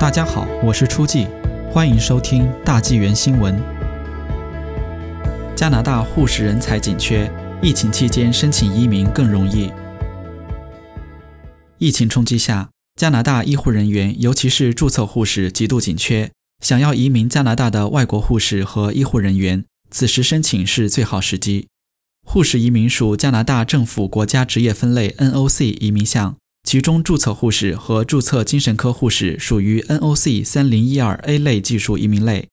大家好，我是初季，欢迎收听大纪元新闻。加拿大护士人才紧缺，疫情期间申请移民更容易。疫情冲击下，加拿大医护人员，尤其是注册护士极度紧缺。想要移民加拿大的外国护士和医护人员，此时申请是最好时机。护士移民属加拿大政府国家职业分类 NOC 移民项。其中，注册护士和注册精神科护士属于 NOC 三零一二 A 类技术移民类，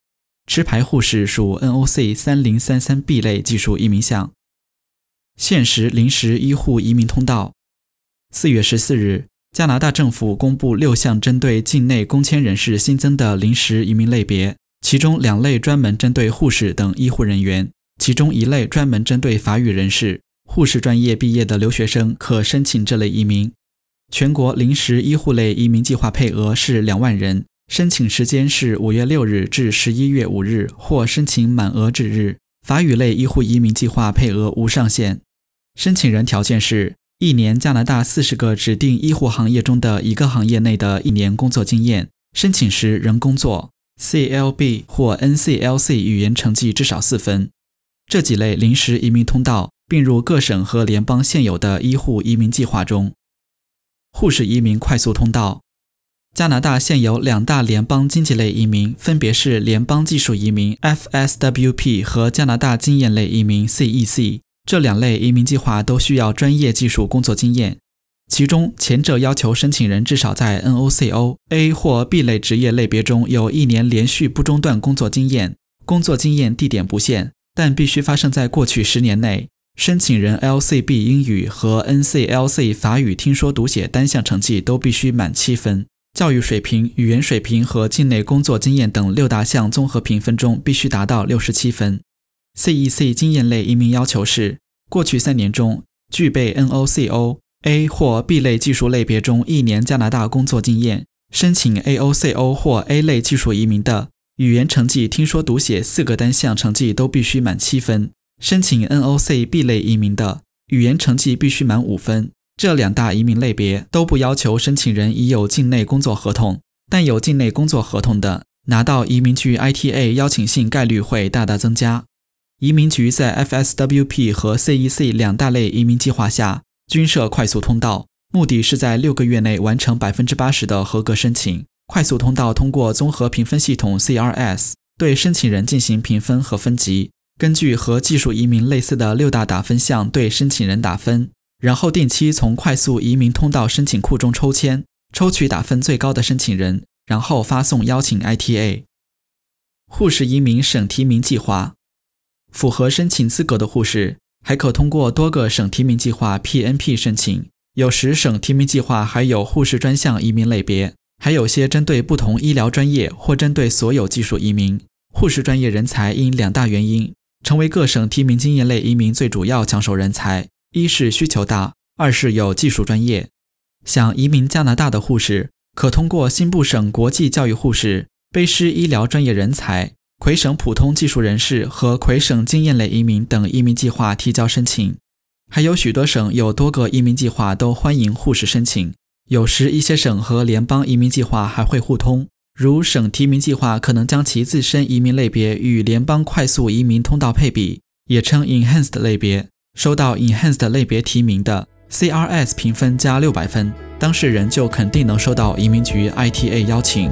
持牌护士属 NOC 三零三三 B 类技术移民项。现时临时医护移民通道。四月十四日，加拿大政府公布六项针对境内工签人士新增的临时移民类别，其中两类专门针对护士等医护人员，其中一类专门针对法语人士。护士专业毕业的留学生可申请这类移民。全国临时医护类移民计划配额是两万人，申请时间是五月六日至十一月五日，或申请满额之日。法语类医护移民计划配额无上限，申请人条件是一年加拿大四十个指定医护行业中的一个行业内的一年工作经验，申请时仍工作，CLB 或 NCLC 语言成绩至少四分。这几类临时移民通道并入各省和联邦现有的医护移民计划中。护士移民快速通道，加拿大现有两大联邦经济类移民，分别是联邦技术移民 （FSWP） 和加拿大经验类移民 （CEC）。这两类移民计划都需要专业技术工作经验，其中前者要求申请人至少在 NOCO A 或 B 类职业类别中有一年连续不中断工作经验，工作经验地点不限，但必须发生在过去十年内。申请人 LCB 英语和 NCLC 法语听说读写单项成绩都必须满七分，教育水平、语言水平和境内工作经验等六大项综合评分中必须达到六十七分。CEC 经验类移民要求是过去三年中具备 NOCO A 或 B 类技术类别中一年加拿大工作经验。申请 AOCO 或 A 类技术移民的语言成绩、听说读写四个单项成绩都必须满七分。申请 NOC B 类移民的语言成绩必须满五分。这两大移民类别都不要求申请人已有境内工作合同，但有境内工作合同的，拿到移民局 ITA 邀请信概率会大大增加。移民局在 FSWP 和 CEC 两大类移民计划下均设快速通道，目的是在六个月内完成百分之八十的合格申请。快速通道通过综合评分系统 CRS 对申请人进行评分和分级。根据和技术移民类似的六大打分项对申请人打分，然后定期从快速移民通道申请库中抽签，抽取打分最高的申请人，然后发送邀请 ITA。护士移民省提名计划，符合申请资格的护士还可通过多个省提名计划 PNP 申请。有时省提名计划还有护士专项移民类别，还有些针对不同医疗专业或针对所有技术移民。护士专业人才因两大原因。成为各省提名经验类移民最主要抢手人才，一是需求大，二是有技术专业。想移民加拿大的护士，可通过新部省国际教育护士、卑诗医疗专业人才、魁省普通技术人士和魁省经验类移民等移民计划提交申请。还有许多省有多个移民计划都欢迎护士申请，有时一些省和联邦移民计划还会互通。如省提名计划可能将其自身移民类别与联邦快速移民通道配比，也称 Enhanced 类别。收到 Enhanced 类别提名的 CRS 评分加六百分，当事人就肯定能收到移民局 ITA 邀请。